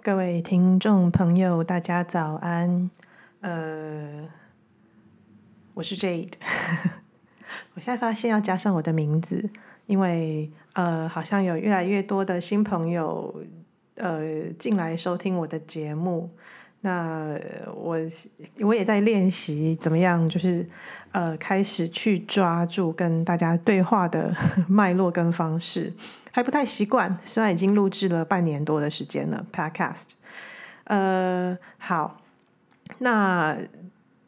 各位听众朋友，大家早安。呃，我是 Jade。我现在发现要加上我的名字，因为呃，好像有越来越多的新朋友呃进来收听我的节目。那我我也在练习怎么样，就是呃开始去抓住跟大家对话的 脉络跟方式。还不太习惯，虽然已经录制了半年多的时间了，Podcast。呃，好，那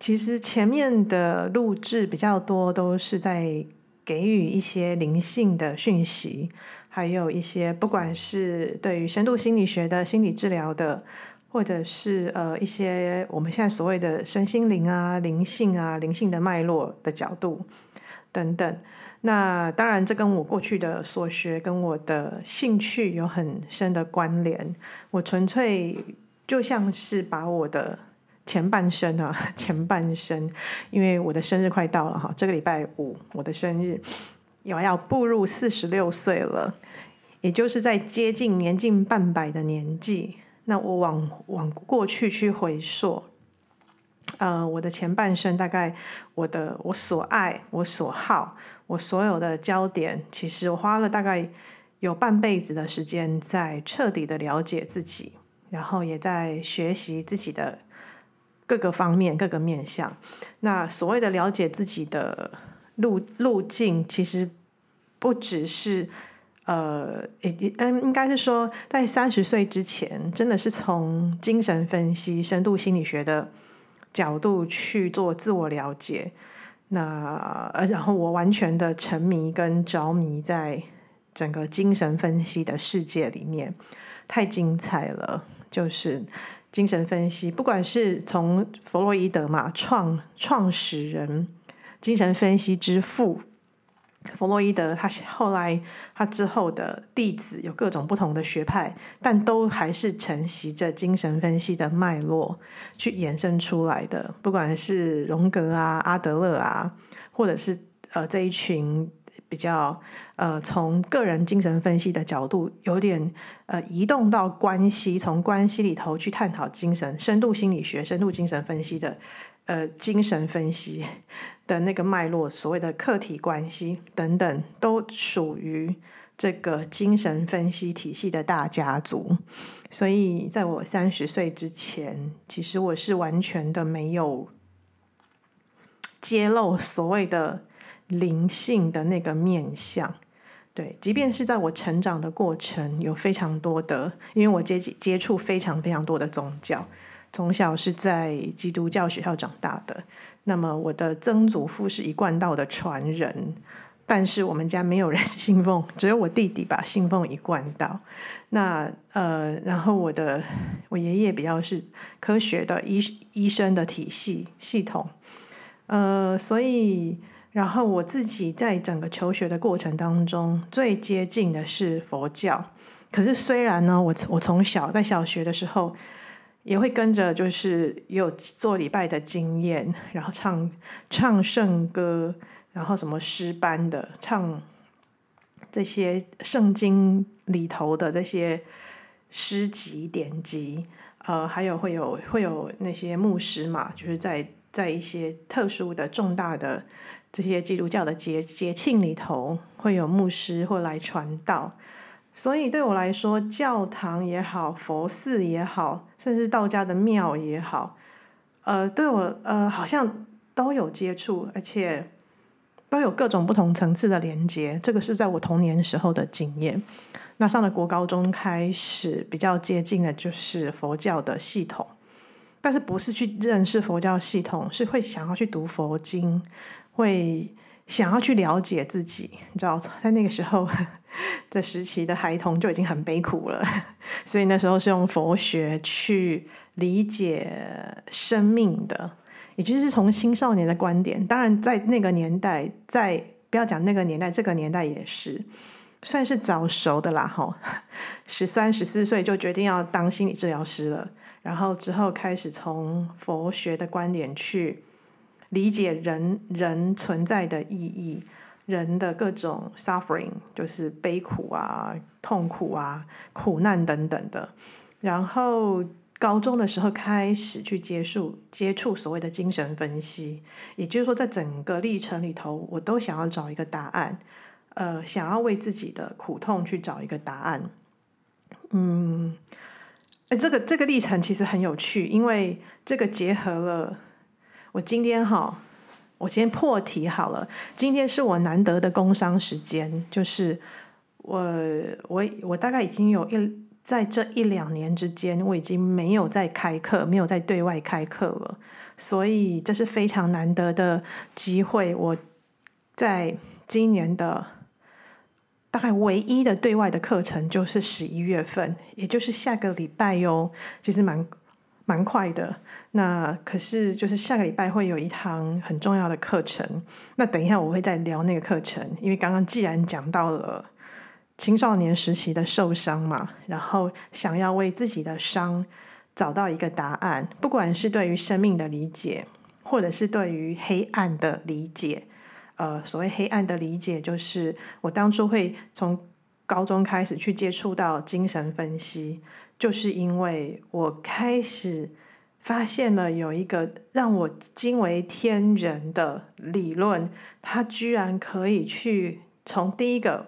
其实前面的录制比较多，都是在给予一些灵性的讯息，还有一些不管是对于深度心理学的心理治疗的，或者是呃一些我们现在所谓的身心灵啊、灵性啊、灵性的脉络的角度等等。那当然，这跟我过去的所学跟我的兴趣有很深的关联。我纯粹就像是把我的前半生啊，前半生，因为我的生日快到了哈，这个礼拜五我的生日，有要步入四十六岁了，也就是在接近年近半百的年纪。那我往往过去去回溯。呃，我的前半生大概，我的我所爱，我所好，我所有的焦点，其实我花了大概有半辈子的时间在彻底的了解自己，然后也在学习自己的各个方面、各个面向。那所谓的了解自己的路路径，其实不只是呃，嗯，应该是说，在三十岁之前，真的是从精神分析、深度心理学的。角度去做自我了解，那呃，然后我完全的沉迷跟着迷在整个精神分析的世界里面，太精彩了。就是精神分析，不管是从弗洛伊德嘛，创创始人，精神分析之父。弗洛伊德，他后来他之后的弟子有各种不同的学派，但都还是承袭着精神分析的脉络去衍生出来的。不管是荣格啊、阿德勒啊，或者是呃这一群比较呃从个人精神分析的角度，有点呃移动到关系，从关系里头去探讨精神深度心理学、深度精神分析的。呃，精神分析的那个脉络，所谓的客体关系等等，都属于这个精神分析体系的大家族。所以，在我三十岁之前，其实我是完全的没有揭露所谓的灵性的那个面相。对，即便是在我成长的过程，有非常多的，因为我接接触非常非常多的宗教。从小是在基督教学校长大的，那么我的曾祖父是一贯道的传人，但是我们家没有人信奉，只有我弟弟吧信奉一贯道。那呃，然后我的我爷爷比较是科学的医医生的体系系统，呃，所以然后我自己在整个求学的过程当中，最接近的是佛教。可是虽然呢，我我从小在小学的时候。也会跟着，就是有做礼拜的经验，然后唱唱圣歌，然后什么诗班的唱这些圣经里头的这些诗集典籍，呃，还有会有会有那些牧师嘛，就是在在一些特殊的重大的这些基督教的节节庆里头，会有牧师会来传道。所以对我来说，教堂也好，佛寺也好，甚至道家的庙也好，呃，对我呃好像都有接触，而且都有各种不同层次的连接。这个是在我童年时候的经验。那上了国高中开始比较接近的就是佛教的系统，但是不是去认识佛教系统，是会想要去读佛经，会。想要去了解自己，你知道，在那个时候 的时期的孩童就已经很悲苦了，所以那时候是用佛学去理解生命的，也就是从青少年的观点。当然，在那个年代，在不要讲那个年代，这个年代也是算是早熟的啦。吼，十三、十四岁就决定要当心理治疗师了，然后之后开始从佛学的观点去。理解人人存在的意义，人的各种 suffering，就是悲苦啊、痛苦啊、苦难等等的。然后高中的时候开始去接触接触所谓的精神分析，也就是说，在整个历程里头，我都想要找一个答案，呃，想要为自己的苦痛去找一个答案。嗯，呃，这个这个历程其实很有趣，因为这个结合了我今天哈，我先破题好了，今天是我难得的工商时间，就是我我我大概已经有一。在这一两年之间，我已经没有在开课，没有在对外开课了，所以这是非常难得的机会。我在今年的大概唯一的对外的课程就是十一月份，也就是下个礼拜哟，其实蛮蛮快的。那可是就是下个礼拜会有一堂很重要的课程，那等一下我会再聊那个课程，因为刚刚既然讲到了。青少年时期的受伤嘛，然后想要为自己的伤找到一个答案，不管是对于生命的理解，或者是对于黑暗的理解。呃，所谓黑暗的理解，就是我当初会从高中开始去接触到精神分析，就是因为我开始发现了有一个让我惊为天人的理论，它居然可以去从第一个。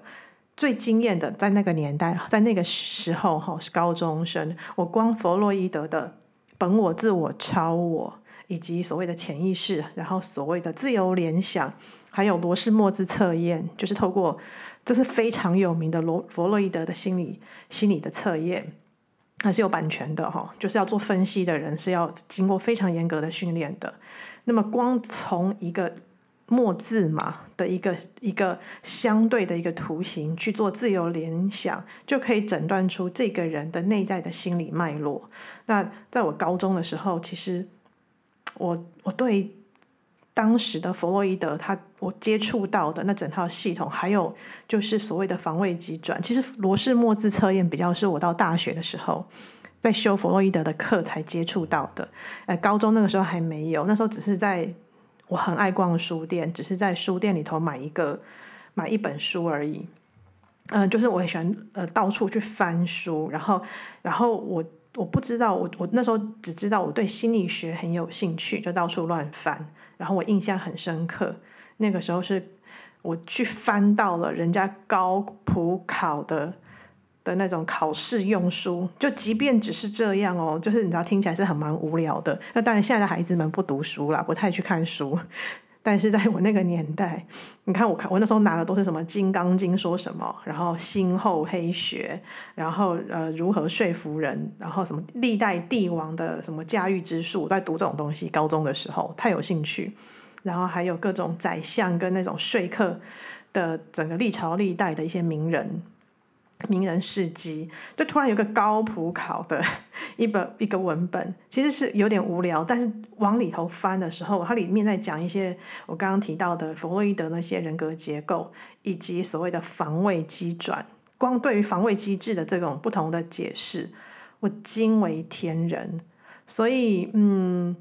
最惊艳的，在那个年代，在那个时候，哈，是高中生。我光弗洛伊德的本我、自我、超我，以及所谓的潜意识，然后所谓的自由联想，还有罗氏墨兹测验，就是透过这是非常有名的罗弗洛伊德的心理心理的测验，它是有版权的，哈，就是要做分析的人是要经过非常严格的训练的。那么，光从一个。墨字嘛的一个一个相对的一个图形去做自由联想，就可以诊断出这个人的内在的心理脉络。那在我高中的时候，其实我我对当时的弗洛伊德他我接触到的那整套系统，还有就是所谓的防卫机转，其实罗氏墨字测验比较是我到大学的时候在修弗洛伊德的课才接触到的。呃，高中那个时候还没有，那时候只是在。我很爱逛书店，只是在书店里头买一个买一本书而已。嗯、就是我很喜欢呃到处去翻书，然后然后我我不知道我我那时候只知道我对心理学很有兴趣，就到处乱翻。然后我印象很深刻，那个时候是我去翻到了人家高普考的。的那种考试用书，就即便只是这样哦，就是你知道听起来是很蛮无聊的。那当然，现在的孩子们不读书啦，不太去看书。但是在我那个年代，你看我看我那时候拿的都是什么《金刚经》说什么，然后心后黑学，然后呃如何说服人，然后什么历代帝王的什么驾驭之术，我在读这种东西。高中的时候太有兴趣，然后还有各种宰相跟那种说客的整个历朝历代的一些名人。名人事迹，就突然有个高普考的一本 一个文本，其实是有点无聊，但是往里头翻的时候，它里面在讲一些我刚刚提到的弗洛伊德那些人格结构，以及所谓的防卫机转。光对于防卫机制的这种不同的解释，我惊为天人。所以，嗯，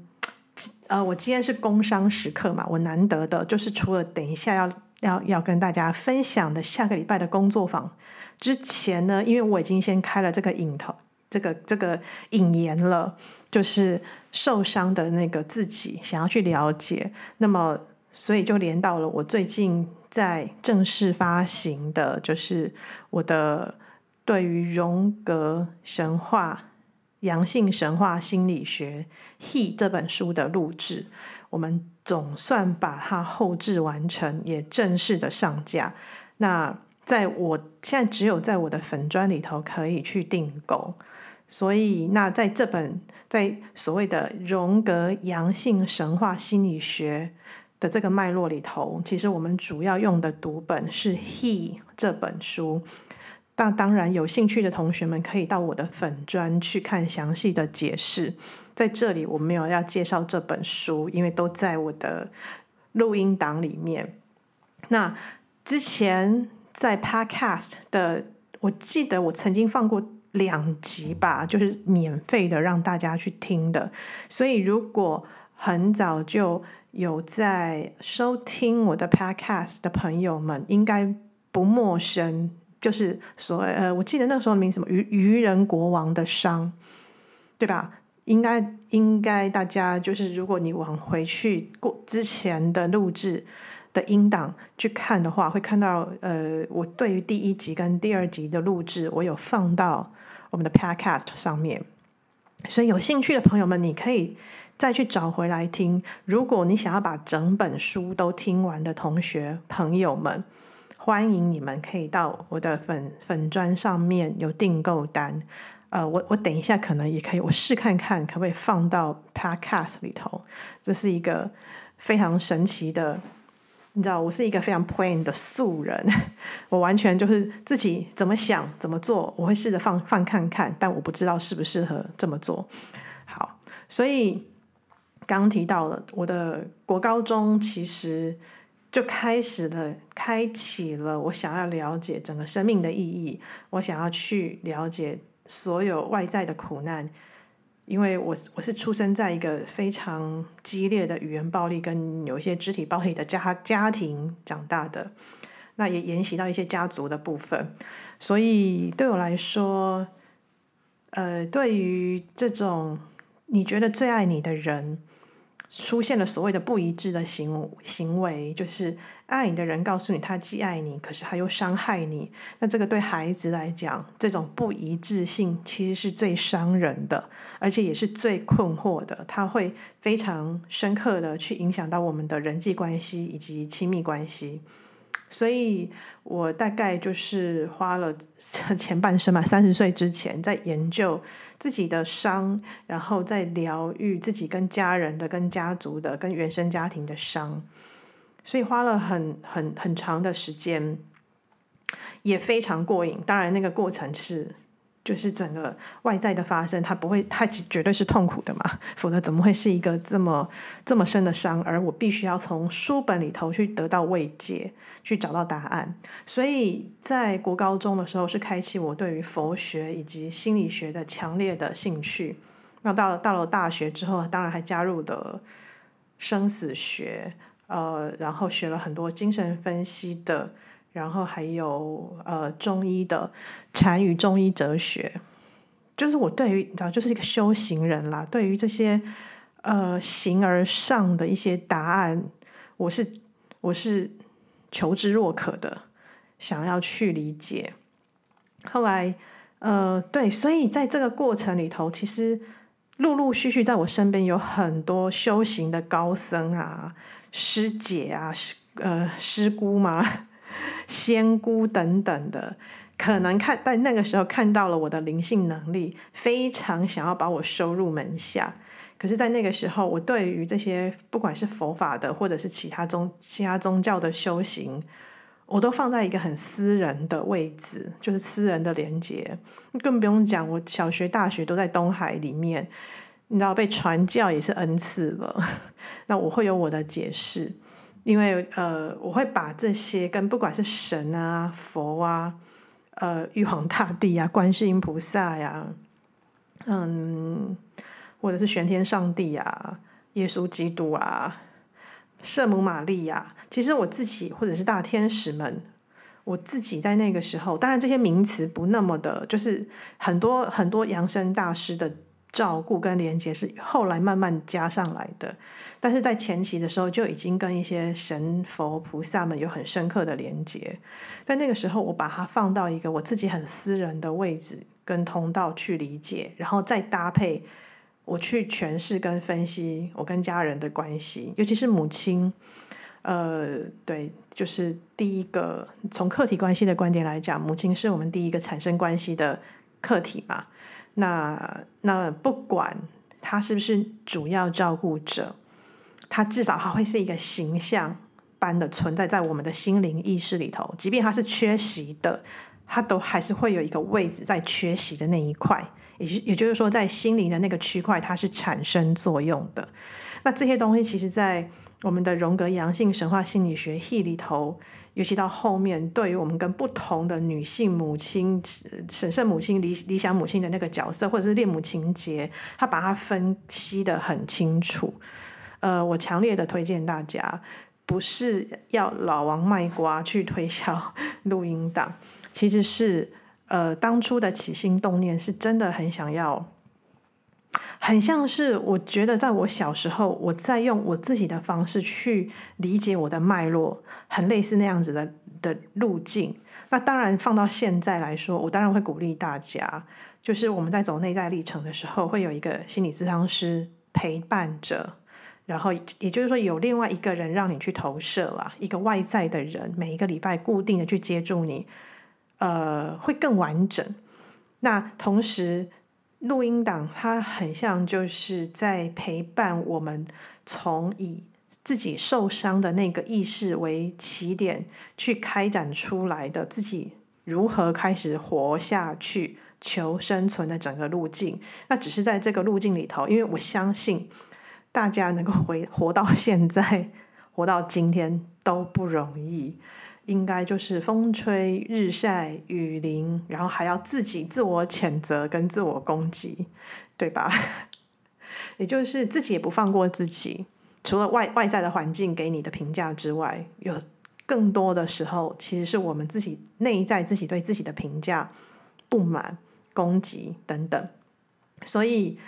呃，我今天是工商时刻嘛，我难得的就是除了等一下要要要跟大家分享的下个礼拜的工作坊。之前呢，因为我已经先开了这个引头，这个这个引言了，就是受伤的那个自己想要去了解，那么所以就连到了我最近在正式发行的，就是我的对于荣格神话、阳性神话心理学 He 这本书的录制，我们总算把它后置完成，也正式的上架。那在我现在只有在我的粉专里头可以去订购，所以那在这本在所谓的荣格阳性神话心理学的这个脉络里头，其实我们主要用的读本是《He》这本书。那当然有兴趣的同学们可以到我的粉专去看详细的解释。在这里我没有要介绍这本书，因为都在我的录音档里面。那之前。在 Podcast 的，我记得我曾经放过两集吧，就是免费的让大家去听的。所以如果很早就有在收听我的 Podcast 的朋友们，应该不陌生就是所谓呃，我记得那时候名什么愚愚人国王的伤，对吧？应该应该大家就是如果你往回去过之前的录制的音档去看的话，会看到呃，我对于第一集跟第二集的录制，我有放到我们的 Podcast 上面，所以有兴趣的朋友们，你可以再去找回来听。如果你想要把整本书都听完的同学朋友们。欢迎你们可以到我的粉粉砖上面有订购单，呃，我我等一下可能也可以，我试看看可不可以放到 Podcast 里头。这是一个非常神奇的，你知道，我是一个非常 plain 的素人，我完全就是自己怎么想怎么做，我会试着放放看看，但我不知道适不适合这么做。好，所以刚刚提到了我的国高中，其实。就开始了，开启了我想要了解整个生命的意义。我想要去了解所有外在的苦难，因为我我是出生在一个非常激烈的语言暴力跟有一些肢体暴力的家家庭长大的，那也沿袭到一些家族的部分。所以对我来说，呃，对于这种你觉得最爱你的人。出现了所谓的不一致的行行为，就是爱你的人告诉你他既爱你，可是他又伤害你。那这个对孩子来讲，这种不一致性其实是最伤人的，而且也是最困惑的。他会非常深刻的去影响到我们的人际关系以及亲密关系。所以我大概就是花了 前半生嘛，三十岁之前在研究自己的伤，然后在疗愈自己跟家人的、跟家族的、跟原生家庭的伤，所以花了很很很长的时间，也非常过瘾。当然，那个过程是。就是整个外在的发生，它不会，它绝对是痛苦的嘛，否则怎么会是一个这么这么深的伤？而我必须要从书本里头去得到慰藉，去找到答案。所以在国高中的时候，是开启我对于佛学以及心理学的强烈的兴趣。那到了到了大学之后，当然还加入了生死学，呃，然后学了很多精神分析的。然后还有呃中医的禅与中医哲学，就是我对于你知道，就是一个修行人啦。对于这些呃形而上的一些答案，我是我是求知若渴的，想要去理解。后来呃对，所以在这个过程里头，其实陆陆续续在我身边有很多修行的高僧啊、师姐啊、师呃师姑嘛。仙姑等等的，可能看在那个时候看到了我的灵性能力，非常想要把我收入门下。可是，在那个时候，我对于这些不管是佛法的，或者是其他宗其他宗教的修行，我都放在一个很私人的位置，就是私人的连接。更不用讲，我小学、大学都在东海里面，你知道被传教也是恩赐了。那我会有我的解释。因为呃，我会把这些跟不管是神啊、佛啊、呃、玉皇大帝啊、观世音菩萨呀、嗯，或者是玄天上帝啊、耶稣基督啊、圣母玛利亚，其实我自己或者是大天使们，我自己在那个时候，当然这些名词不那么的，就是很多很多扬升大师的。照顾跟连接是后来慢慢加上来的，但是在前期的时候就已经跟一些神佛菩萨们有很深刻的连接。在那个时候，我把它放到一个我自己很私人的位置跟通道去理解，然后再搭配我去诠释跟分析我跟家人的关系，尤其是母亲。呃，对，就是第一个从客体关系的观点来讲，母亲是我们第一个产生关系的客体嘛。那那不管他是不是主要照顾者，他至少他会是一个形象般的存在在我们的心灵意识里头。即便他是缺席的，他都还是会有一个位置在缺席的那一块。也也就是说，在心灵的那个区块，它是产生作用的。那这些东西，其实，在我们的荣格阳性神话心理学系里头。尤其到后面，对于我们跟不同的女性母亲、神圣母亲、理理想母亲的那个角色，或者是恋母情结，他把它分析得很清楚。呃，我强烈的推荐大家，不是要老王卖瓜去推销 录音档，其实是呃当初的起心动念是真的很想要。很像是我觉得，在我小时候，我在用我自己的方式去理解我的脉络，很类似那样子的的路径。那当然放到现在来说，我当然会鼓励大家，就是我们在走内在历程的时候，会有一个心理咨商师陪伴着，然后也就是说有另外一个人让你去投射啦，一个外在的人，每一个礼拜固定的去接住你，呃，会更完整。那同时。录音档，它很像就是在陪伴我们，从以自己受伤的那个意识为起点，去开展出来的自己如何开始活下去、求生存的整个路径。那只是在这个路径里头，因为我相信大家能够回活到现在，活到今天都不容易。应该就是风吹日晒雨淋，然后还要自己自我谴责跟自我攻击，对吧？也就是自己也不放过自己。除了外外在的环境给你的评价之外，有更多的时候，其实是我们自己内在自己对自己的评价不满、攻击等等。所以，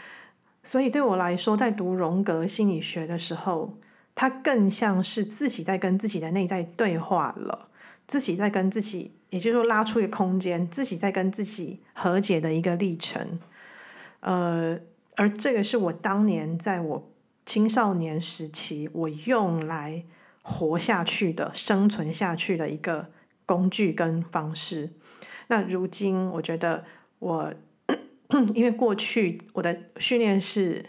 所以对我来说，在读荣格心理学的时候，它更像是自己在跟自己的内在对话了，自己在跟自己，也就是说拉出一个空间，自己在跟自己和解的一个历程。呃，而这个是我当年在我青少年时期，我用来活下去的、生存下去的一个工具跟方式。那如今，我觉得我 因为过去我的训练是。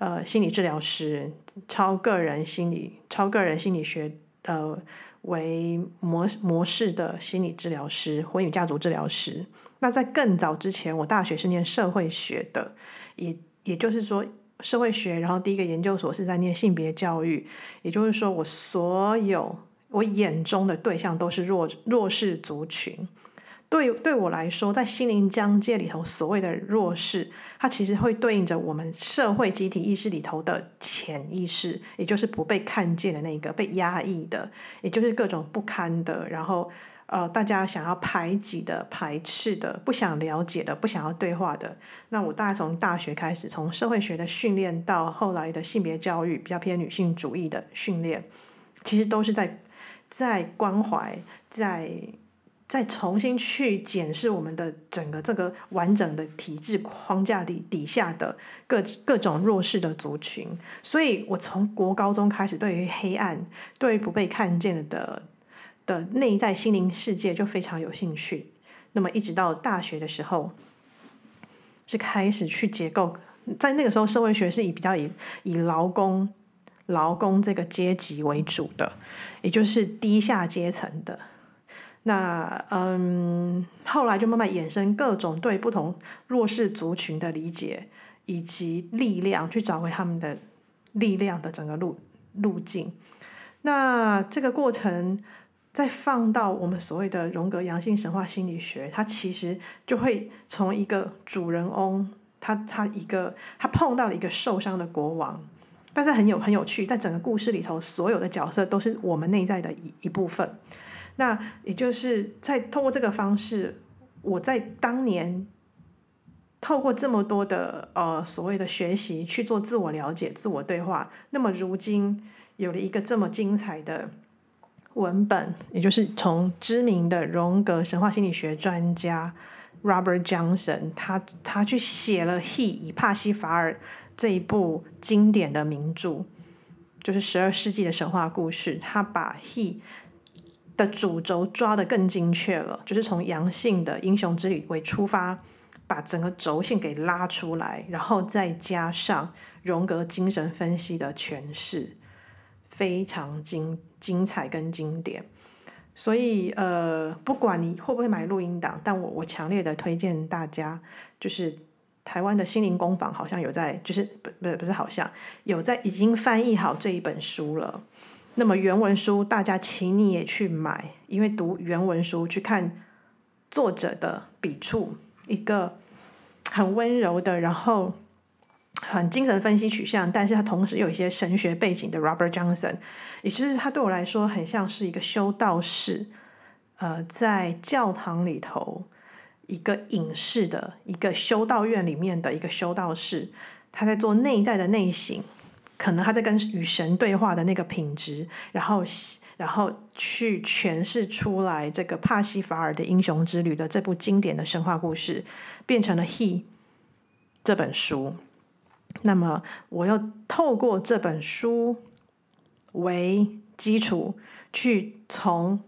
呃，心理治疗师，超个人心理、超个人心理学呃为模模式的心理治疗师，婚与家族治疗师。那在更早之前，我大学是念社会学的，也也就是说社会学，然后第一个研究所是在念性别教育，也就是说我所有我眼中的对象都是弱弱势族群。对对我来说，在心灵疆界里头，所谓的弱势，它其实会对应着我们社会集体意识里头的潜意识，也就是不被看见的那个，被压抑的，也就是各种不堪的，然后呃，大家想要排挤的、排斥的、不想了解的、不想要对话的。那我大概从大学开始，从社会学的训练到后来的性别教育，比较偏女性主义的训练，其实都是在在关怀在。再重新去检视我们的整个这个完整的体制框架底底下的各各种弱势的族群，所以我从国高中开始，对于黑暗、对于不被看见的的内在心灵世界就非常有兴趣。那么一直到大学的时候，是开始去结构，在那个时候社会学是以比较以以劳工劳工这个阶级为主的，也就是低下阶层的。那嗯，后来就慢慢衍生各种对不同弱势族群的理解，以及力量，去找回他们的力量的整个路路径。那这个过程再放到我们所谓的荣格阳性神话心理学，它其实就会从一个主人翁，他他一个他碰到了一个受伤的国王，但是很有很有趣，在整个故事里头，所有的角色都是我们内在的一一部分。那也就是在通过这个方式，我在当年透过这么多的呃所谓的学习去做自我了解、自我对话，那么如今有了一个这么精彩的文本，也就是从知名的荣格神话心理学专家 Robert Johnson，他他去写了《He》以帕西法尔这一部经典的名著，就是十二世纪的神话故事，他把 He。的主轴抓得更精确了，就是从阳性的英雄之旅为出发，把整个轴线给拉出来，然后再加上荣格精神分析的诠释，非常精精彩跟经典。所以呃，不管你会不会买录音档，但我我强烈的推荐大家，就是台湾的心灵工坊好像有在，就是不不是不是好像有在已经翻译好这一本书了。那么原文书，大家请你也去买，因为读原文书去看作者的笔触，一个很温柔的，然后很精神分析取向，但是他同时有一些神学背景的 Robert Johnson，也就是他对我来说很像是一个修道士，呃，在教堂里头一个隐士的一个修道院里面的一个修道士，他在做内在的内省，可能他在跟与神对话的那个品质，然后然后去诠释出来这个帕西法尔的英雄之旅的这部经典的神话故事，变成了《He》这本书。那么，我又透过这本书为基础，去从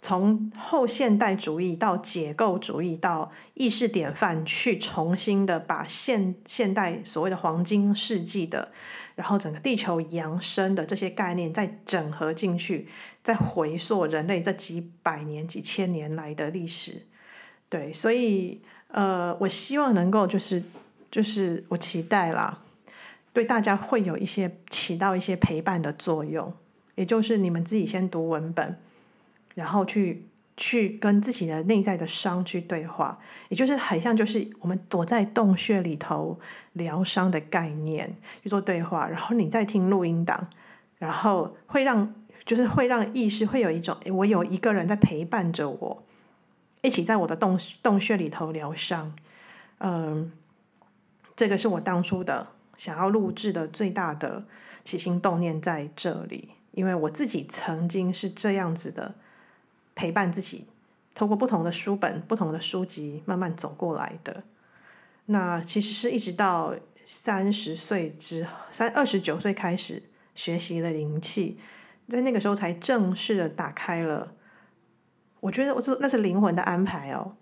从后现代主义到解构主义到意识典范，去重新的把现现代所谓的黄金世纪的，然后整个地球扬升的这些概念再整合进去，再回溯人类这几百年、几千年来的历史。对，所以呃，我希望能够就是。就是我期待啦，对大家会有一些起到一些陪伴的作用，也就是你们自己先读文本，然后去去跟自己的内在的伤去对话，也就是很像就是我们躲在洞穴里头疗伤的概念去做对话，然后你在听录音档，然后会让就是会让意识会有一种我有一个人在陪伴着我，一起在我的洞洞穴里头疗伤，嗯。这个是我当初的想要录制的最大的起心动念在这里，因为我自己曾经是这样子的陪伴自己，透过不同的书本、不同的书籍慢慢走过来的。那其实是一直到三十岁之三二十九岁开始学习了灵气，在那个时候才正式的打开了。我觉得我是那是灵魂的安排哦。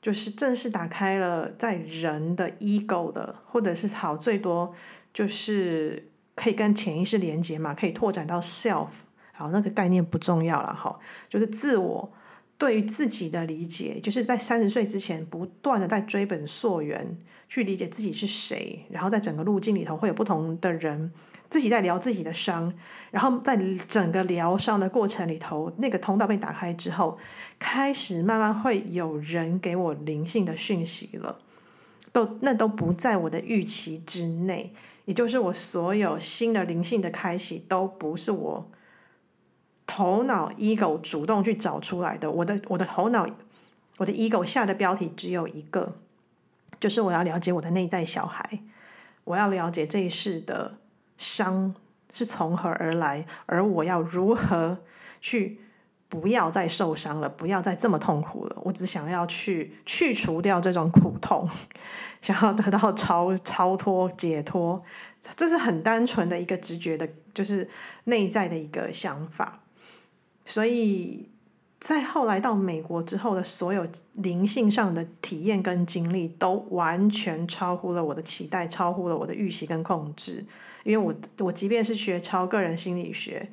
就是正式打开了在人的 ego 的，或者是好最多就是可以跟潜意识连接嘛，可以拓展到 self。好，那个概念不重要了哈，就是自我对于自己的理解，就是在三十岁之前不断的在追本溯源去理解自己是谁，然后在整个路径里头会有不同的人。自己在疗自己的伤，然后在整个疗伤的过程里头，那个通道被打开之后，开始慢慢会有人给我灵性的讯息了，都那都不在我的预期之内，也就是我所有新的灵性的开启都不是我头脑 ego 主动去找出来的，我的我的头脑我的 ego 下的标题只有一个，就是我要了解我的内在小孩，我要了解这一世的。伤是从何而来？而我要如何去不要再受伤了，不要再这么痛苦了？我只想要去去除掉这种苦痛，想要得到超超脱解脱，这是很单纯的一个直觉的，就是内在的一个想法。所以在后来到美国之后的所有灵性上的体验跟经历，都完全超乎了我的期待，超乎了我的预期跟控制。因为我我即便是学超个人心理学，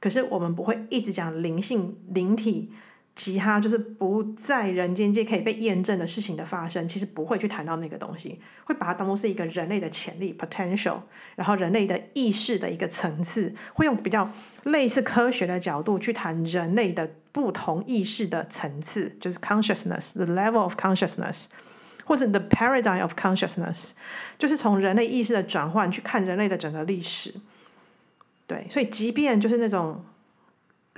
可是我们不会一直讲灵性、灵体，其他就是不在人间界可以被验证的事情的发生，其实不会去谈到那个东西，会把它当做是一个人类的潜力 （potential），然后人类的意识的一个层次，会用比较类似科学的角度去谈人类的不同意识的层次，就是 consciousness，the level of consciousness。或是 the paradigm of consciousness，就是从人类意识的转换去看人类的整个历史。对，所以即便就是那种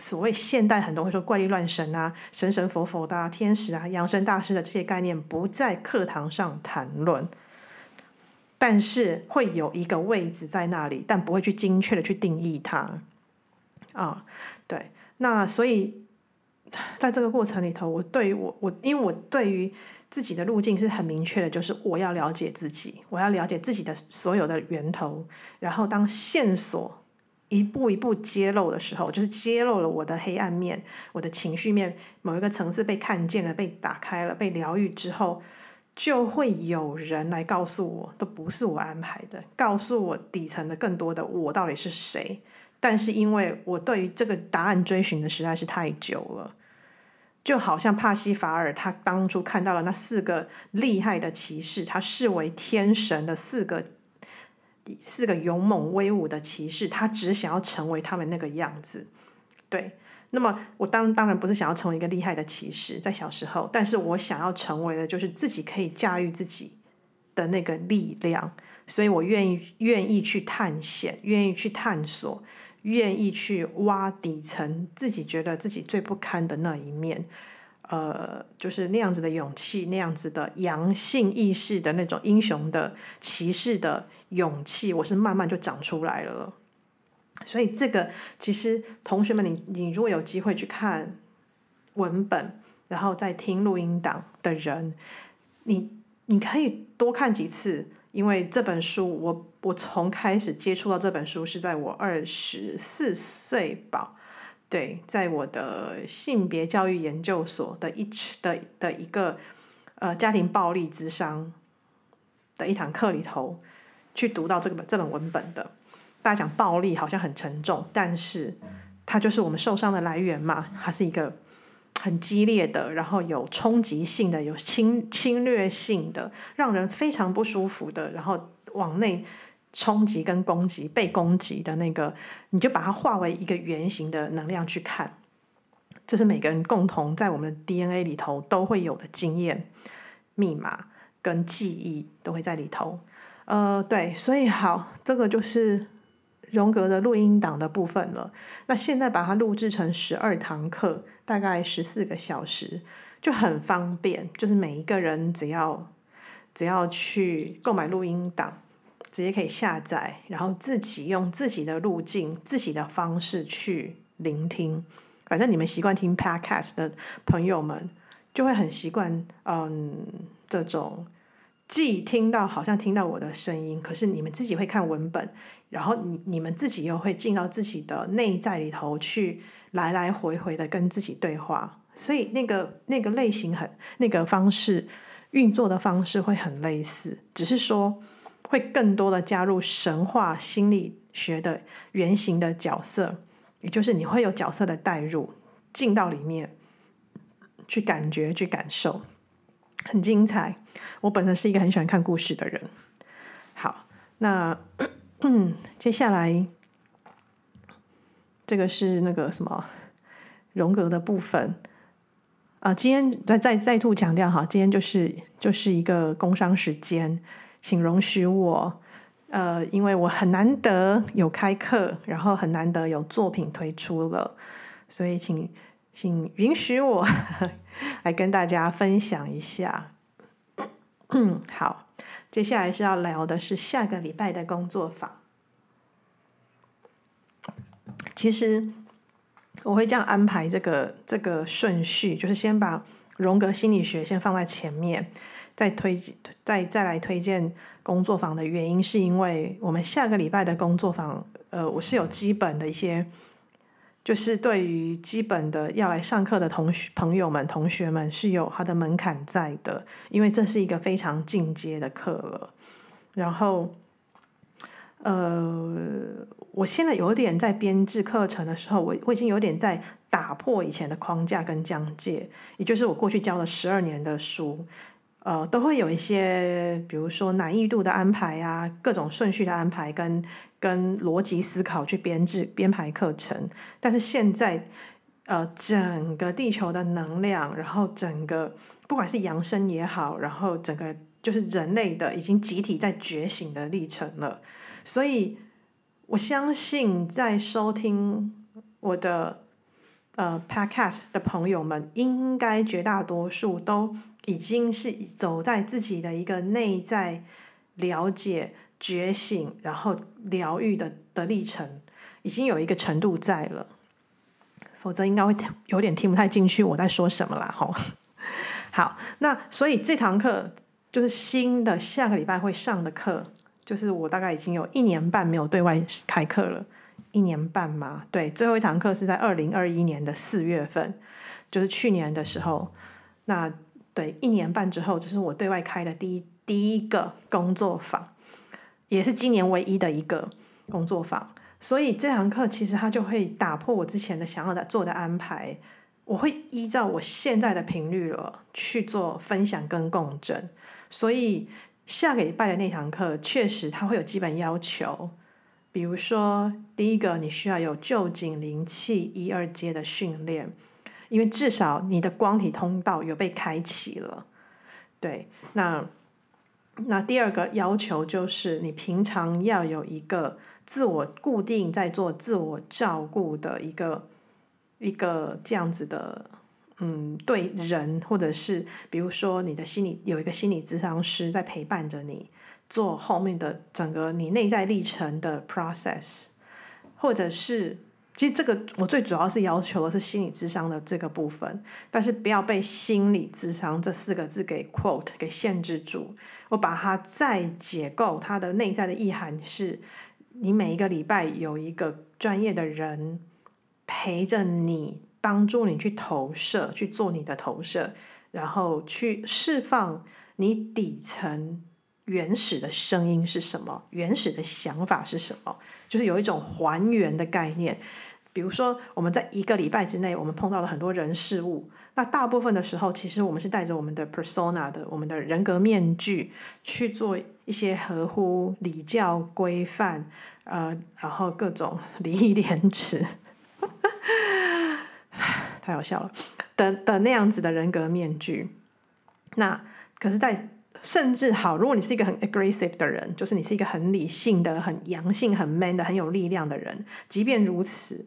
所谓现代很多会说怪力乱神啊、神神佛佛的啊、天使啊、扬升大师的这些概念不在课堂上谈论，但是会有一个位置在那里，但不会去精确的去定义它。啊，对，那所以在这个过程里头，我对于我我因为我对于。自己的路径是很明确的，就是我要了解自己，我要了解自己的所有的源头。然后当线索一步一步揭露的时候，就是揭露了我的黑暗面、我的情绪面某一个层次被看见了、被打开了、被疗愈之后，就会有人来告诉我，都不是我安排的，告诉我底层的更多的我到底是谁。但是因为我对于这个答案追寻的实在是太久了。就好像帕西法尔，他当初看到了那四个厉害的骑士，他视为天神的四个四个勇猛威武的骑士，他只想要成为他们那个样子。对，那么我当当然不是想要成为一个厉害的骑士，在小时候，但是我想要成为的就是自己可以驾驭自己的那个力量，所以我愿意愿意去探险，愿意去探索，愿意去挖底层，自己觉得自己最不堪的那一面，呃，就是那样子的勇气，那样子的阳性意识的那种英雄的骑士的勇气，我是慢慢就长出来了。所以这个其实同学们你，你如果有机会去看文本，然后再听录音档的人，你你可以多看几次。因为这本书我，我从开始接触到这本书是在我二十四岁吧，对，在我的性别教育研究所的一的的一个呃家庭暴力之商的一堂课里头去读到这个本这本文本的。大家讲暴力好像很沉重，但是它就是我们受伤的来源嘛，它是一个。很激烈的，然后有冲击性的，有侵侵略性的，让人非常不舒服的，然后往内冲击跟攻击，被攻击的那个，你就把它化为一个圆形的能量去看，这是每个人共同在我们的 DNA 里头都会有的经验、密码跟记忆都会在里头。呃，对，所以好，这个就是。荣格的录音档的部分了，那现在把它录制成十二堂课，大概十四个小时，就很方便。就是每一个人只要只要去购买录音档，直接可以下载，然后自己用自己的路径、自己的方式去聆听。反正你们习惯听 Podcast 的朋友们，就会很习惯，嗯，这种。既听到好像听到我的声音，可是你们自己会看文本，然后你你们自己又会进到自己的内在里头去，来来回回的跟自己对话，所以那个那个类型很那个方式运作的方式会很类似，只是说会更多的加入神话心理学的原型的角色，也就是你会有角色的带入，进到里面去感觉去感受。很精彩，我本身是一个很喜欢看故事的人。好，那，接下来这个是那个什么荣格的部分啊、今天再再再度强调哈，今天就是就是一个工商时间，请容许我呃，因为我很难得有开课，然后很难得有作品推出了，所以请。请允许我 来跟大家分享一下。好，接下来是要聊的是下个礼拜的工作坊。其实我会这样安排这个这个顺序，就是先把荣格心理学先放在前面，再推再再来推荐工作坊的原因，是因为我们下个礼拜的工作坊，呃，我是有基本的一些。就是对于基本的要来上课的同学朋友们、同学们是有他的门槛在的，因为这是一个非常进阶的课了。然后，呃，我现在有点在编制课程的时候，我我已经有点在打破以前的框架跟疆界，也就是我过去教了十二年的书。呃，都会有一些，比如说难易度的安排啊，各种顺序的安排跟跟逻辑思考去编制编排课程。但是现在，呃，整个地球的能量，然后整个不管是扬升也好，然后整个就是人类的已经集体在觉醒的历程了。所以我相信，在收听我的呃 Podcast 的朋友们，应该绝大多数都。已经是走在自己的一个内在了解、觉醒，然后疗愈的的历程，已经有一个程度在了，否则应该会有点听不太进去我在说什么啦。吼，好，那所以这堂课就是新的，下个礼拜会上的课，就是我大概已经有一年半没有对外开课了，一年半嘛，对，最后一堂课是在二零二一年的四月份，就是去年的时候，那。对，一年半之后，这是我对外开的第一第一个工作坊，也是今年唯一的一个工作坊。所以这堂课其实它就会打破我之前的想要的做的安排，我会依照我现在的频率了去做分享跟共振。所以下个礼拜的那堂课，确实它会有基本要求，比如说第一个，你需要有旧井灵气一二阶的训练。因为至少你的光体通道有被开启了，对，那那第二个要求就是，你平常要有一个自我固定在做自我照顾的一个一个这样子的，嗯，对人或者是比如说你的心理有一个心理咨商师在陪伴着你做后面的整个你内在历程的 process，或者是。其实这个我最主要是要求的是心理智商的这个部分，但是不要被心理智商这四个字给 quote 给限制住。我把它再解构，它的内在的意涵是：你每一个礼拜有一个专业的人陪着你，帮助你去投射，去做你的投射，然后去释放你底层。原始的声音是什么？原始的想法是什么？就是有一种还原的概念。比如说，我们在一个礼拜之内，我们碰到了很多人事物。那大部分的时候，其实我们是带着我们的 persona 的，我们的人格面具去做一些合乎礼教规范，呃，然后各种礼义廉耻，太好笑了的的那样子的人格面具。那可是，在甚至好，如果你是一个很 aggressive 的人，就是你是一个很理性的、很阳性、很 man 的、很有力量的人，即便如此，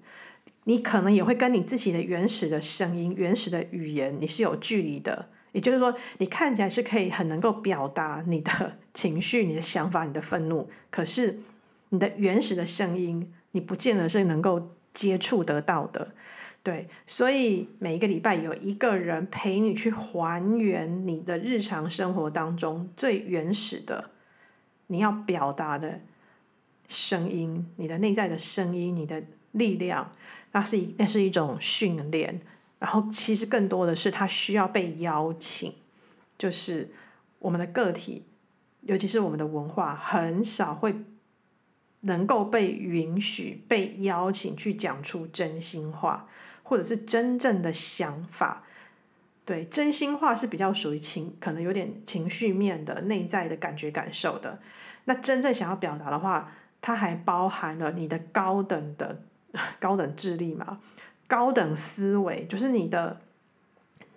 你可能也会跟你自己的原始的声音、原始的语言，你是有距离的。也就是说，你看起来是可以很能够表达你的情绪、你的想法、你的愤怒，可是你的原始的声音，你不见得是能够接触得到的。对，所以每一个礼拜有一个人陪你去还原你的日常生活当中最原始的你要表达的声音，你的内在的声音，你的力量，那是一那是一种训练。然后其实更多的是他需要被邀请，就是我们的个体，尤其是我们的文化，很少会能够被允许被邀请去讲出真心话。或者是真正的想法，对，真心话是比较属于情，可能有点情绪面的内在的感觉感受的。那真正想要表达的话，它还包含了你的高等的 高等智力嘛，高等思维，就是你的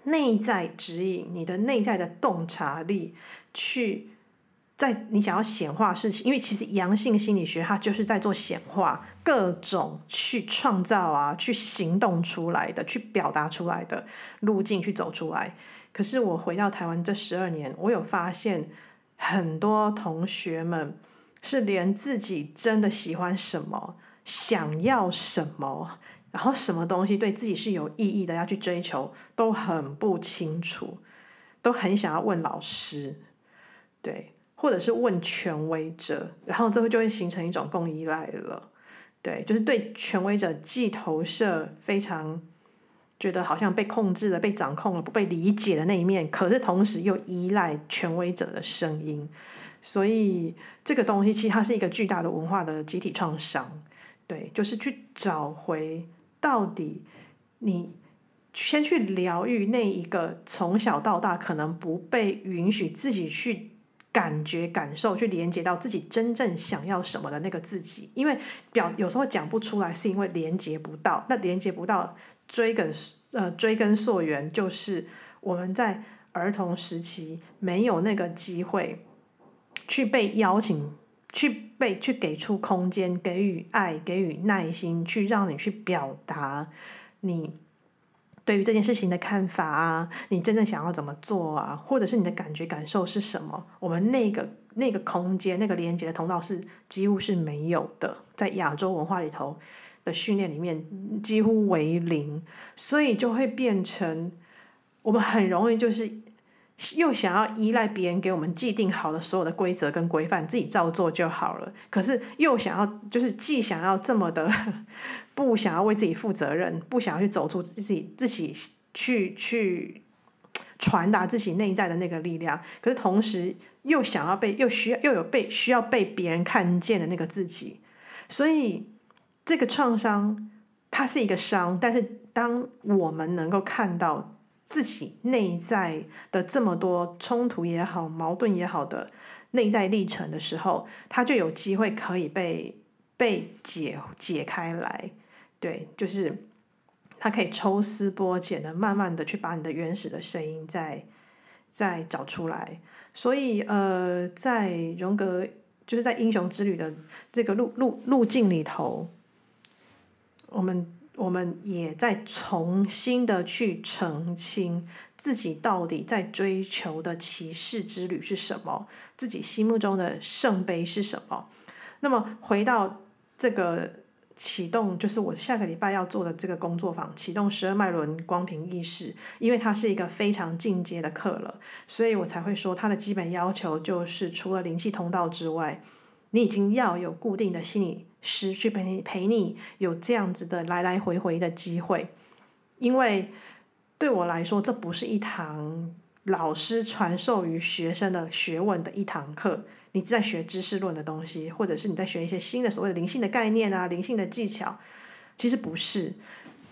内在指引，你的内在的洞察力去。在你想要显化事情，因为其实阳性心理学它就是在做显化，各种去创造啊，去行动出来的，去表达出来的路径去走出来。可是我回到台湾这十二年，我有发现很多同学们是连自己真的喜欢什么、想要什么，然后什么东西对自己是有意义的要去追求，都很不清楚，都很想要问老师，对。或者是问权威者，然后最后就会形成一种共依赖了，对，就是对权威者既投射非常觉得好像被控制了、被掌控了、不被理解的那一面，可是同时又依赖权威者的声音，所以这个东西其实它是一个巨大的文化的集体创伤，对，就是去找回到底你先去疗愈那一个从小到大可能不被允许自己去。感觉、感受，去连接到自己真正想要什么的那个自己，因为表有时候讲不出来，是因为连接不到。那连接不到，追根呃追根溯源，就是我们在儿童时期没有那个机会去被邀请，去被去给出空间，给予爱，给予耐心，去让你去表达你。对于这件事情的看法啊，你真正想要怎么做啊，或者是你的感觉感受是什么？我们那个那个空间、那个连接的通道是几乎是没有的，在亚洲文化里头的训练里面几乎为零，所以就会变成我们很容易就是又想要依赖别人给我们既定好的所有的规则跟规范，自己照做就好了。可是又想要就是既想要这么的。不想要为自己负责任，不想要去走出自己自己去去传达自己内在的那个力量，可是同时又想要被又需要又有被需要被别人看见的那个自己，所以这个创伤它是一个伤，但是当我们能够看到自己内在的这么多冲突也好、矛盾也好的内在历程的时候，他就有机会可以被被解解开来。对，就是他可以抽丝剥茧的，慢慢的去把你的原始的声音再再找出来。所以呃，在荣格就是在英雄之旅的这个路路路径里头，我们我们也在重新的去澄清自己到底在追求的骑士之旅是什么，自己心目中的圣杯是什么。那么回到这个。启动就是我下个礼拜要做的这个工作坊，启动十二脉轮光频意识，因为它是一个非常进阶的课了，所以我才会说它的基本要求就是除了灵气通道之外，你已经要有固定的心理师去陪你陪你有这样子的来来回回的机会，因为对我来说，这不是一堂老师传授于学生的学问的一堂课。你在学知识论的东西，或者是你在学一些新的所谓的灵性的概念啊、灵性的技巧，其实不是。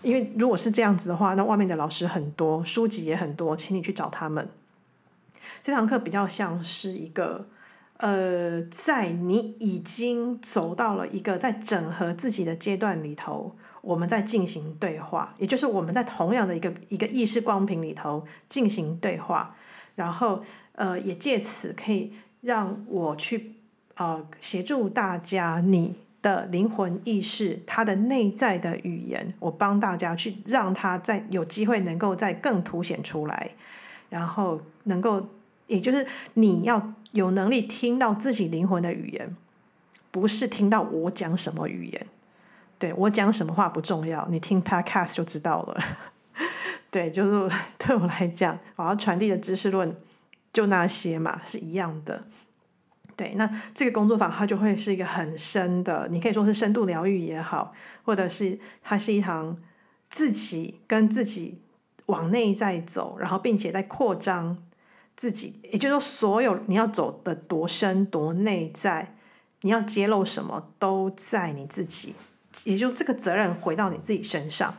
因为如果是这样子的话，那外面的老师很多，书籍也很多，请你去找他们。这堂课比较像是一个，呃，在你已经走到了一个在整合自己的阶段里头，我们在进行对话，也就是我们在同样的一个一个意识光屏里头进行对话，然后呃，也借此可以。让我去，呃，协助大家，你的灵魂意识，它的内在的语言，我帮大家去让它在有机会能够再更凸显出来，然后能够，也就是你要有能力听到自己灵魂的语言，不是听到我讲什么语言，对，我讲什么话不重要，你听 Podcast 就知道了，对，就是对我来讲，我要传递的知识论。就那些嘛，是一样的。对，那这个工作坊它就会是一个很深的，你可以说是深度疗愈也好，或者是它是一堂自己跟自己往内在走，然后并且在扩张自己，也就是说，所有你要走的多深多内在，你要揭露什么都在你自己，也就这个责任回到你自己身上。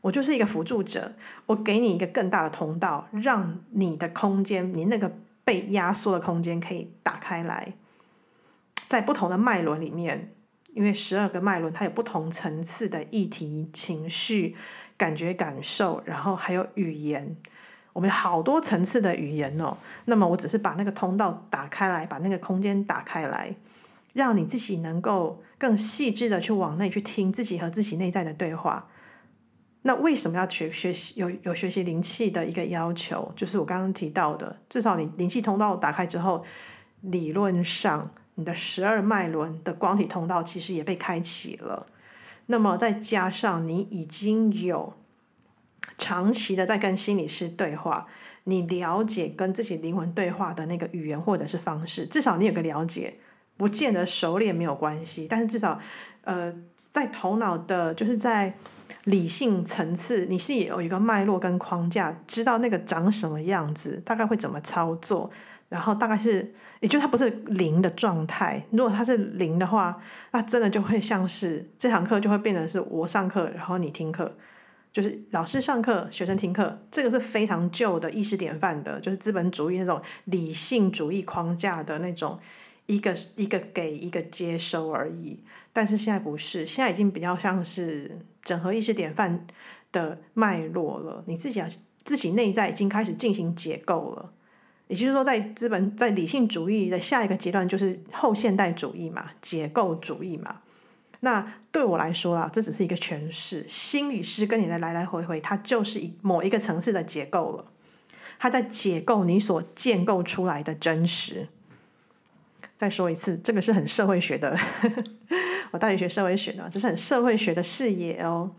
我就是一个辅助者，我给你一个更大的通道，让你的空间，你那个被压缩的空间可以打开来，在不同的脉轮里面，因为十二个脉轮它有不同层次的议题、情绪、感觉、感受，然后还有语言，我们有好多层次的语言哦。那么我只是把那个通道打开来，把那个空间打开来，让你自己能够更细致的去往内去听自己和自己内在的对话。那为什么要学学习有有学习灵气的一个要求？就是我刚刚提到的，至少你灵气通道打开之后，理论上你的十二脉轮的光体通道其实也被开启了。那么再加上你已经有长期的在跟心理师对话，你了解跟自己灵魂对话的那个语言或者是方式，至少你有个了解，不见得熟练没有关系，但是至少呃在头脑的，就是在。理性层次，你是有一个脉络跟框架，知道那个长什么样子，大概会怎么操作，然后大概是，也就它不是零的状态。如果它是零的话，那真的就会像是这堂课就会变成是我上课，然后你听课，就是老师上课，学生听课。这个是非常旧的意识典范的，就是资本主义那种理性主义框架的那种一个一个给一个接收而已。但是现在不是，现在已经比较像是。整合意识典范的脉络了，你自己啊，自己内在已经开始进行解构了。也就是说，在资本在理性主义的下一个阶段，就是后现代主义嘛，解构主义嘛。那对我来说啊，这只是一个诠释。心理师跟你的来来回回，它就是一某一个层次的解构了。它在解构你所建构出来的真实。再说一次，这个是很社会学的。我大学学社会学的，这是很社会学的视野哦。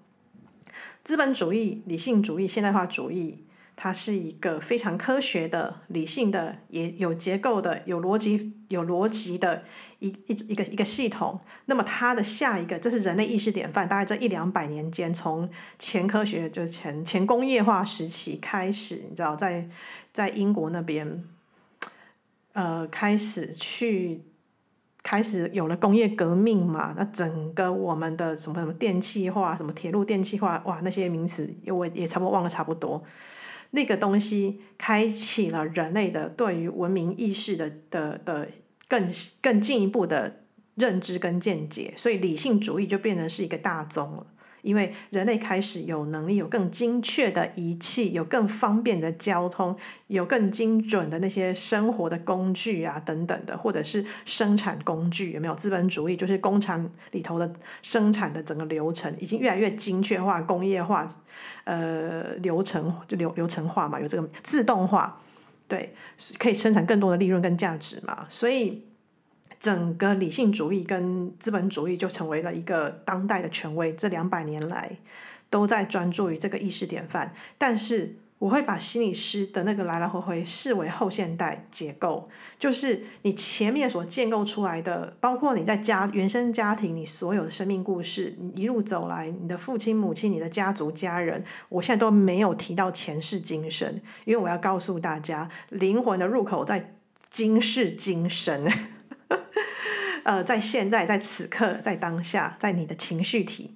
资本主义、理性主义、现代化主义，它是一个非常科学的、理性的，也有结构的、有逻辑、有逻辑的一一一个一个系统。那么它的下一个，这是人类意识典范，大概这一两百年间，从前科学就是前前工业化时期开始，你知道，在在英国那边，呃，开始去。开始有了工业革命嘛，那整个我们的什么什么电气化，什么铁路电气化，哇，那些名词我也差不多忘了差不多。那个东西开启了人类的对于文明意识的的的更更进一步的认知跟见解，所以理性主义就变成是一个大宗了，因为人类开始有能力有更精确的仪器，有更方便的交通，有更精准的那些生活的工具啊等等的，或者是生产工具，有没有资本主义？就是工厂里头的生产的整个流程已经越来越精确化、工业化，呃，流程就流流程化嘛，有这个自动化，对，可以生产更多的利润跟价值嘛，所以。整个理性主义跟资本主义就成为了一个当代的权威，这两百年来都在专注于这个意识典范。但是我会把心理师的那个来来回回视为后现代结构，就是你前面所建构出来的，包括你在家原生家庭，你所有的生命故事，你一路走来，你的父亲母亲，你的家族家人，我现在都没有提到前世今生，因为我要告诉大家，灵魂的入口在今世今生。呃，在现在，在此刻，在当下，在你的情绪体，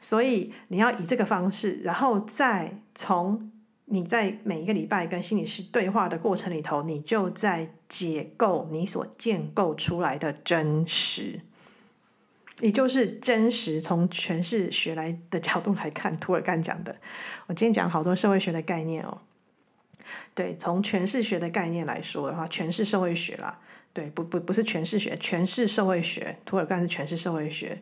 所以你要以这个方式，然后再从你在每一个礼拜跟心理师对话的过程里头，你就在解构你所建构出来的真实，也就是真实。从诠释学来的角度来看，涂尔干讲的，我今天讲好多社会学的概念哦。对，从诠释学的概念来说的话，诠释社会学啦。对，不不不是诠释学，诠释社会学，涂尔干是诠释社会学，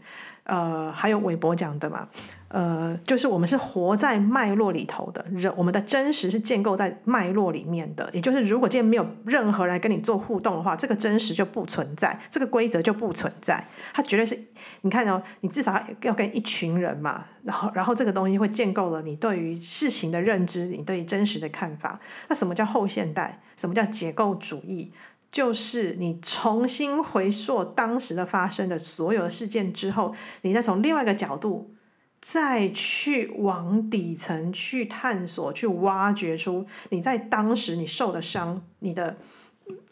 呃，还有韦伯讲的嘛，呃，就是我们是活在脉络里头的人，我们的真实是建构在脉络里面的，也就是如果今天没有任何人跟你做互动的话，这个真实就不存在，这个规则就不存在，它绝对是，你看哦，你至少要跟一群人嘛，然后然后这个东西会建构了你对于事情的认知，你对于真实的看法，那什么叫后现代？什么叫结构主义？就是你重新回溯当时的发生的所有的事件之后，你再从另外一个角度再去往底层去探索、去挖掘出你在当时你受的伤，你的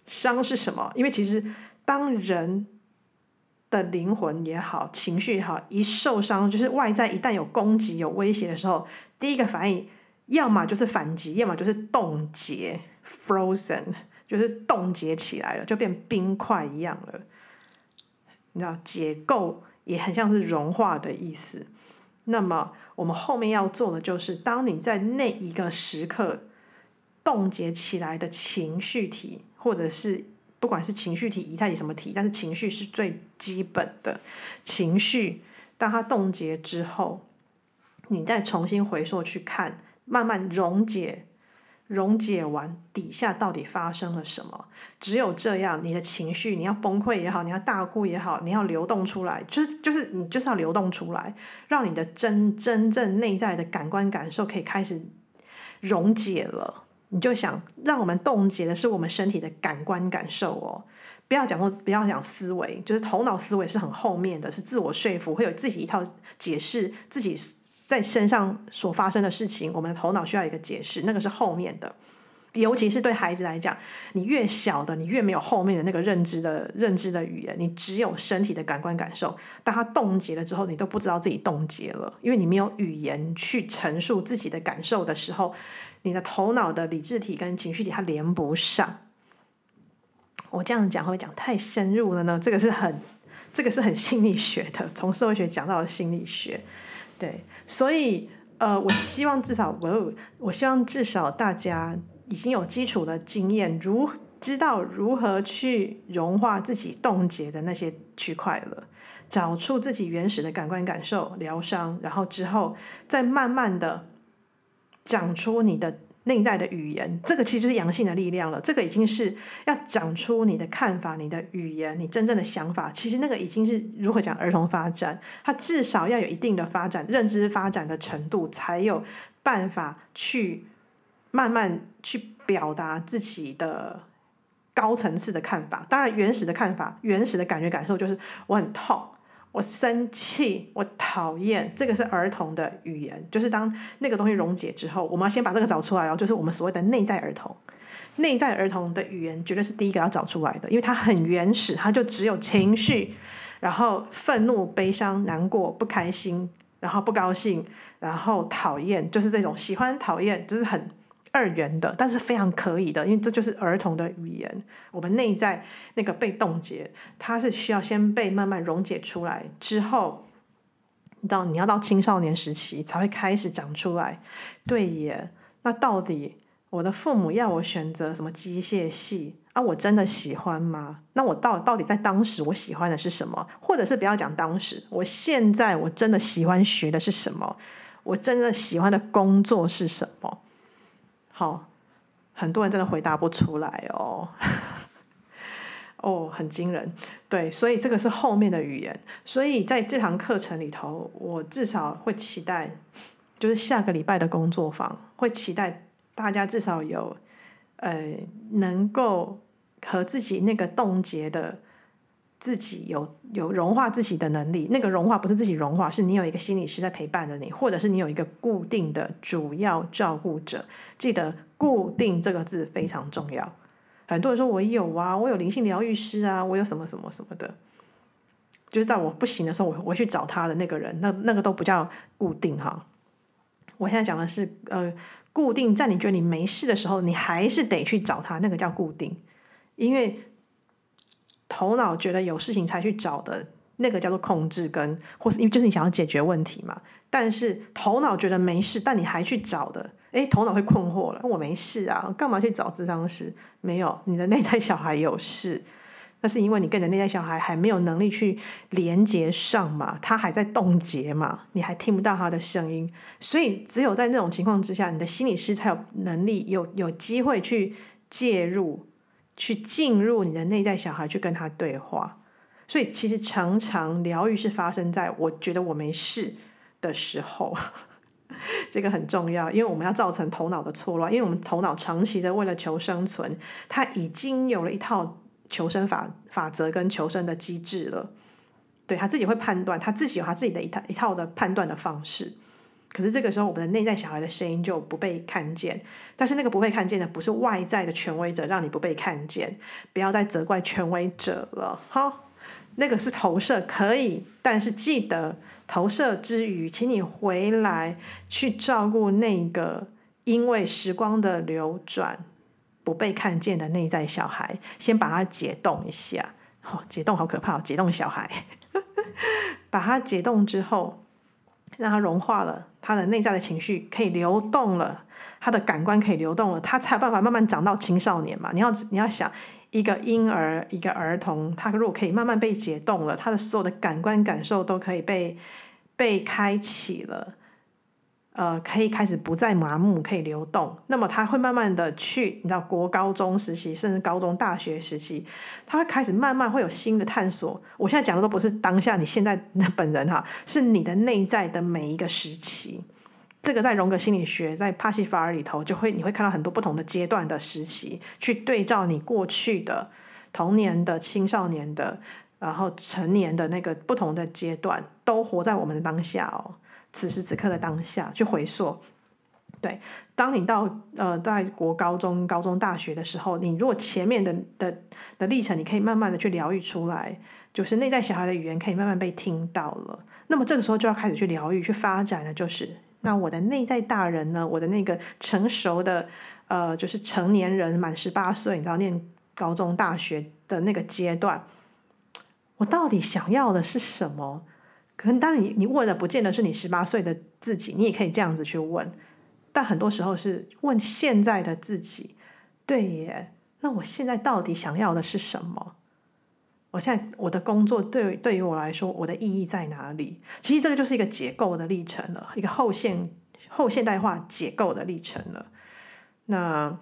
伤是什么？因为其实当人的灵魂也好、情绪也好，一受伤，就是外在一旦有攻击、有威胁的时候，第一个反应要么就是反击，要么就是冻结 （frozen）。就是冻结起来了，就变冰块一样了。你知道，解构也很像是融化的意思。那么，我们后面要做的就是，当你在那一个时刻冻结起来的情绪体，或者是不管是情绪体、仪态体什么体，但是情绪是最基本的情绪。当它冻结之后，你再重新回溯去看，慢慢溶解。溶解完底下到底发生了什么？只有这样，你的情绪，你要崩溃也好，你要大哭也好，你要流动出来，就是就是你就是要流动出来，让你的真真正内在的感官感受可以开始溶解了。你就想，让我们冻结的是我们身体的感官感受哦，不要讲过不要讲思维，就是头脑思维是很后面的，是自我说服，会有自己一套解释自己。在身上所发生的事情，我们的头脑需要一个解释，那个是后面的。尤其是对孩子来讲，你越小的，你越没有后面的那个认知的认知的语言，你只有身体的感官感受。当它冻结了之后，你都不知道自己冻结了，因为你没有语言去陈述自己的感受的时候，你的头脑的理智体跟情绪体它连不上。我这样讲会讲太深入了呢？这个是很，这个是很心理学的，从社会学讲到了心理学。对，所以呃，我希望至少我，我希望至少大家已经有基础的经验，如知道如何去融化自己冻结的那些区块了，找出自己原始的感官感受，疗伤，然后之后再慢慢的讲出你的。内在的语言，这个其实是阳性的力量了。这个已经是要讲出你的看法、你的语言、你真正的想法。其实那个已经是如何讲儿童发展，他至少要有一定的发展、认知发展的程度，才有办法去慢慢去表达自己的高层次的看法。当然，原始的看法、原始的感觉感受就是我很痛。我生气，我讨厌，这个是儿童的语言。就是当那个东西溶解之后，我们要先把这个找出来哦。就是我们所谓的内在儿童，内在儿童的语言绝对是第一个要找出来的，因为它很原始，它就只有情绪，然后愤怒、悲伤、难过、不开心，然后不高兴，然后讨厌，就是这种喜欢、讨厌，就是很。二元的，但是非常可以的，因为这就是儿童的语言。我们内在那个被冻结，它是需要先被慢慢溶解出来之后，你知道你要到青少年时期才会开始长出来。对耶，那到底我的父母要我选择什么机械系啊？我真的喜欢吗？那我到到底在当时我喜欢的是什么？或者是不要讲当时，我现在我真的喜欢学的是什么？我真的喜欢的工作是什么？好，很多人真的回答不出来哦。哦，很惊人，对，所以这个是后面的语言。所以在这堂课程里头，我至少会期待，就是下个礼拜的工作坊，会期待大家至少有，呃，能够和自己那个冻结的自己有有融化自己的能力。那个融化不是自己融化，是你有一个心理师在陪伴着你，或者是你有一个固定的主要照顾者。记得“固定”这个字非常重要。很多人说我有啊，我有灵性疗愈师啊，我有什么什么什么的，就是在我不行的时候，我我去找他的那个人，那那个都不叫固定哈。我现在讲的是呃，固定在你觉得你没事的时候，你还是得去找他，那个叫固定，因为头脑觉得有事情才去找的。那个叫做控制跟，或是因为就是你想要解决问题嘛，但是头脑觉得没事，但你还去找的，诶，头脑会困惑了，我没事啊，干嘛去找智商师？没有，你的内在小孩有事，那是因为你跟你的内在小孩还没有能力去连接上嘛，他还在冻结嘛，你还听不到他的声音，所以只有在那种情况之下，你的心理师才有能力有有机会去介入，去进入你的内在小孩，去跟他对话。所以，其实常常疗愈是发生在我觉得我没事的时候，这个很重要，因为我们要造成头脑的错乱，因为我们头脑长期的为了求生存，它已经有了一套求生法法则跟求生的机制了。对，他自己会判断，他自己有他自己的一套一套的判断的方式。可是这个时候，我们的内在小孩的声音就不被看见。但是那个不被看见的，不是外在的权威者让你不被看见，不要再责怪权威者了，哈。那个是投射，可以，但是记得投射之余，请你回来去照顾那个因为时光的流转不被看见的内在小孩，先把它解冻一下。哦，解冻好可怕，解冻小孩，把它解冻之后，让它融化了，他的内在的情绪可以流动了，他的感官可以流动了，他才有办法慢慢长到青少年嘛。你要你要想。一个婴儿，一个儿童，他如果可以慢慢被解冻了，他的所有的感官感受都可以被被开启了，呃，可以开始不再麻木，可以流动。那么他会慢慢的去，你知道，国高中时期，甚至高中大学时期，他会开始慢慢会有新的探索。我现在讲的都不是当下你现在的本人哈，是你的内在的每一个时期。这个在荣格心理学，在帕西法尔里头，就会你会看到很多不同的阶段的时期，去对照你过去的童年的、青少年的，然后成年的那个不同的阶段，都活在我们的当下哦，此时此刻的当下去回溯。对，当你到呃在国高中、高中、大学的时候，你如果前面的的的历程，你可以慢慢的去疗愈出来，就是内在小孩的语言可以慢慢被听到了，那么这个时候就要开始去疗愈、去发展了，就是。那我的内在大人呢？我的那个成熟的，呃，就是成年人，满十八岁，你知道，念高中、大学的那个阶段，我到底想要的是什么？可能当你你问的不见得是你十八岁的自己，你也可以这样子去问，但很多时候是问现在的自己。对耶，那我现在到底想要的是什么？我现在我的工作对对于我来说，我的意义在哪里？其实这个就是一个解构的历程了，一个后现后现代化解构的历程了。那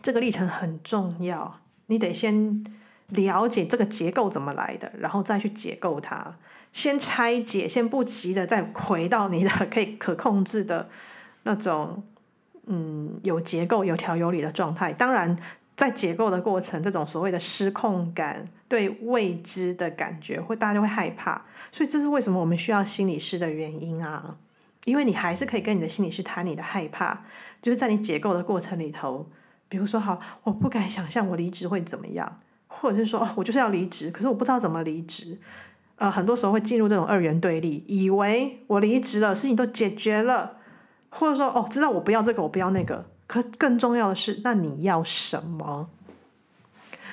这个历程很重要，你得先了解这个结构怎么来的，然后再去解构它。先拆解，先不急的再回到你的 可以可控制的那种，嗯，有结构、有条有理的状态。当然。在解构的过程，这种所谓的失控感、对未知的感觉，会大家就会害怕。所以这是为什么我们需要心理师的原因啊！因为你还是可以跟你的心理师谈你的害怕，就是在你解构的过程里头，比如说，好，我不敢想象我离职会怎么样，或者是说，哦，我就是要离职，可是我不知道怎么离职。呃，很多时候会进入这种二元对立，以为我离职了，事情都解决了，或者说，哦，知道我不要这个，我不要那个。可更重要的是，那你要什么？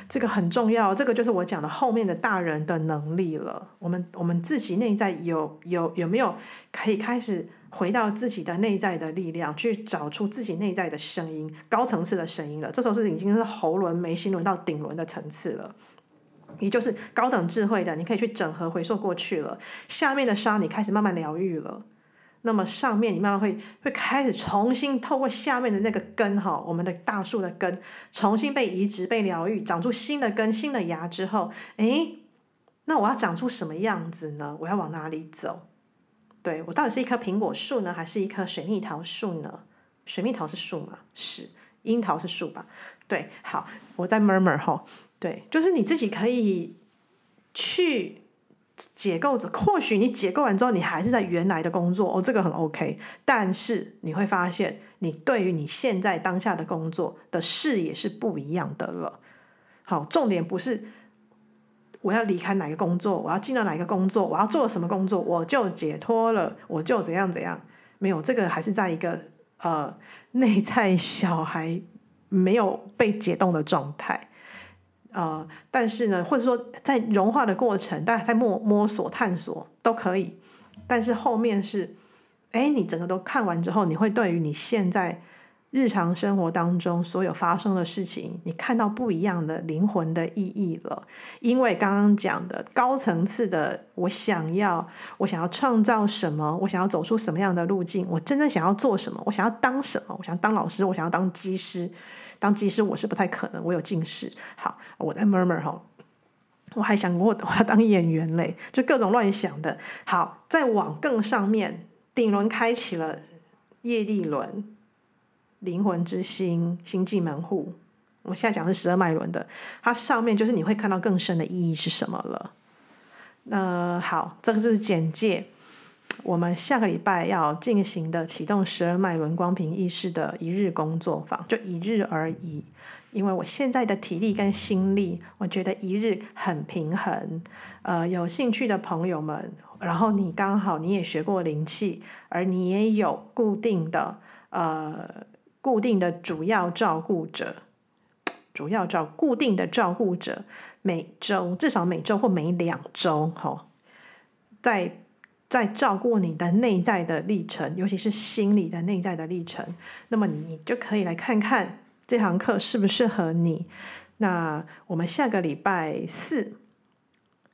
这个很重要，这个就是我讲的后面的大人的能力了。我们我们自己内在有有有没有可以开始回到自己的内在的力量，去找出自己内在的声音，高层次的声音了。这时候是已经是喉轮、眉心轮到顶轮的层次了，也就是高等智慧的，你可以去整合回溯过去了。下面的沙你开始慢慢疗愈了。那么上面你慢慢会会开始重新透过下面的那个根哈，我们的大树的根重新被移植、被疗愈，长出新的根、新的芽之后，诶，那我要长出什么样子呢？我要往哪里走？对，我到底是一棵苹果树呢，还是一棵水蜜桃树呢？水蜜桃是树吗？是，樱桃是树吧？对，好，我在 murmur 哈，对，就是你自己可以去。解构着，或许你解构完之后，你还是在原来的工作哦，这个很 OK。但是你会发现，你对于你现在当下的工作的视野是不一样的了。好，重点不是我要离开哪个工作，我要进到哪个工作，我要做什么工作，我就解脱了，我就怎样怎样。没有，这个还是在一个呃内在小孩没有被解冻的状态。呃，但是呢，或者说在融化的过程，大家在摸摸索、探索都可以。但是后面是，哎，你整个都看完之后，你会对于你现在日常生活当中所有发生的事情，你看到不一样的灵魂的意义了。因为刚刚讲的高层次的，我想要，我想要创造什么，我想要走出什么样的路径，我真正想要做什么，我想要当什么，我想当老师，我想要当机师。当技师我是不太可能，我有近视。好，我在 murmur 哈，我还想过我要当演员嘞，就各种乱想的。好，再往更上面，顶轮开启了业力轮，灵魂之星，星际门户。我现在讲的是十二脉轮的，它上面就是你会看到更深的意义是什么了。那好，这个就是简介。我们下个礼拜要进行的启动十二脉轮光屏意识的一日工作坊，就一日而已。因为我现在的体力跟心力，我觉得一日很平衡。呃，有兴趣的朋友们，然后你刚好你也学过灵气，而你也有固定的呃固定的主要照顾者，主要照固定的照顾者，每周至少每周或每两周，哈、在。在照顾你的内在的历程，尤其是心理的内在的历程，那么你就可以来看看这堂课适不适合你。那我们下个礼拜四，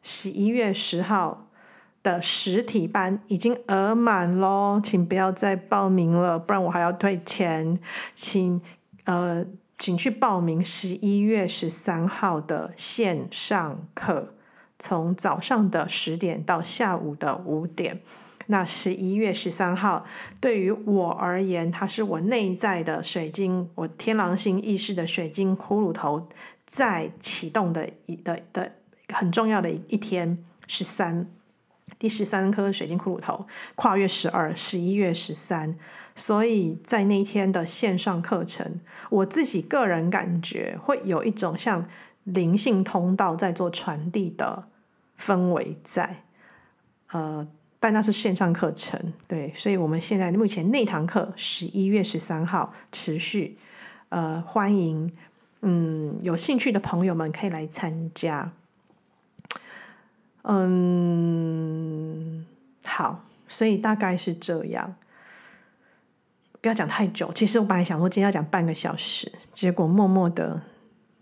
十一月十号的实体班已经额满喽，请不要再报名了，不然我还要退钱。请呃，请去报名十一月十三号的线上课。从早上的十点到下午的五点，那十一月十三号对于我而言，它是我内在的水晶，我天狼星意识的水晶骷髅头在启动的一的的很重要的一天，十三，第十三颗水晶骷髅头跨越十二，十一月十三，所以在那一天的线上课程，我自己个人感觉会有一种像灵性通道在做传递的。氛围在，呃，但那是线上课程，对，所以我们现在目前那堂课十一月十三号持续，呃，欢迎，嗯，有兴趣的朋友们可以来参加，嗯，好，所以大概是这样，不要讲太久。其实我本来想说今天要讲半个小时，结果默默的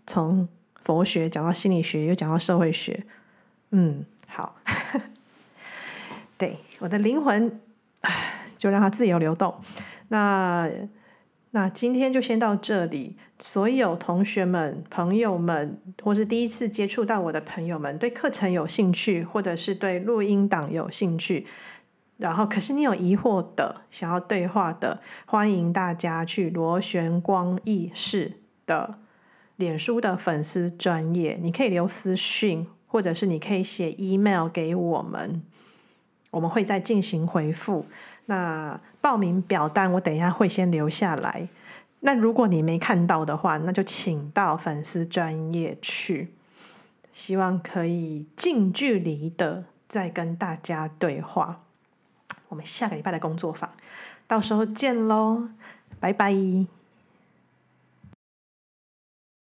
从佛学讲到心理学，又讲到社会学。嗯，好，对，我的灵魂，就让它自由流动。那那今天就先到这里。所有同学们、朋友们，或是第一次接触到我的朋友们，对课程有兴趣，或者是对录音档有兴趣，然后可是你有疑惑的，想要对话的，欢迎大家去螺旋光意识的脸书的粉丝专业，你可以留私讯。或者是你可以写 email 给我们，我们会再进行回复。那报名表单我等一下会先留下来。那如果你没看到的话，那就请到粉丝专页去。希望可以近距离的再跟大家对话。我们下个礼拜的工作坊，到时候见喽，拜拜。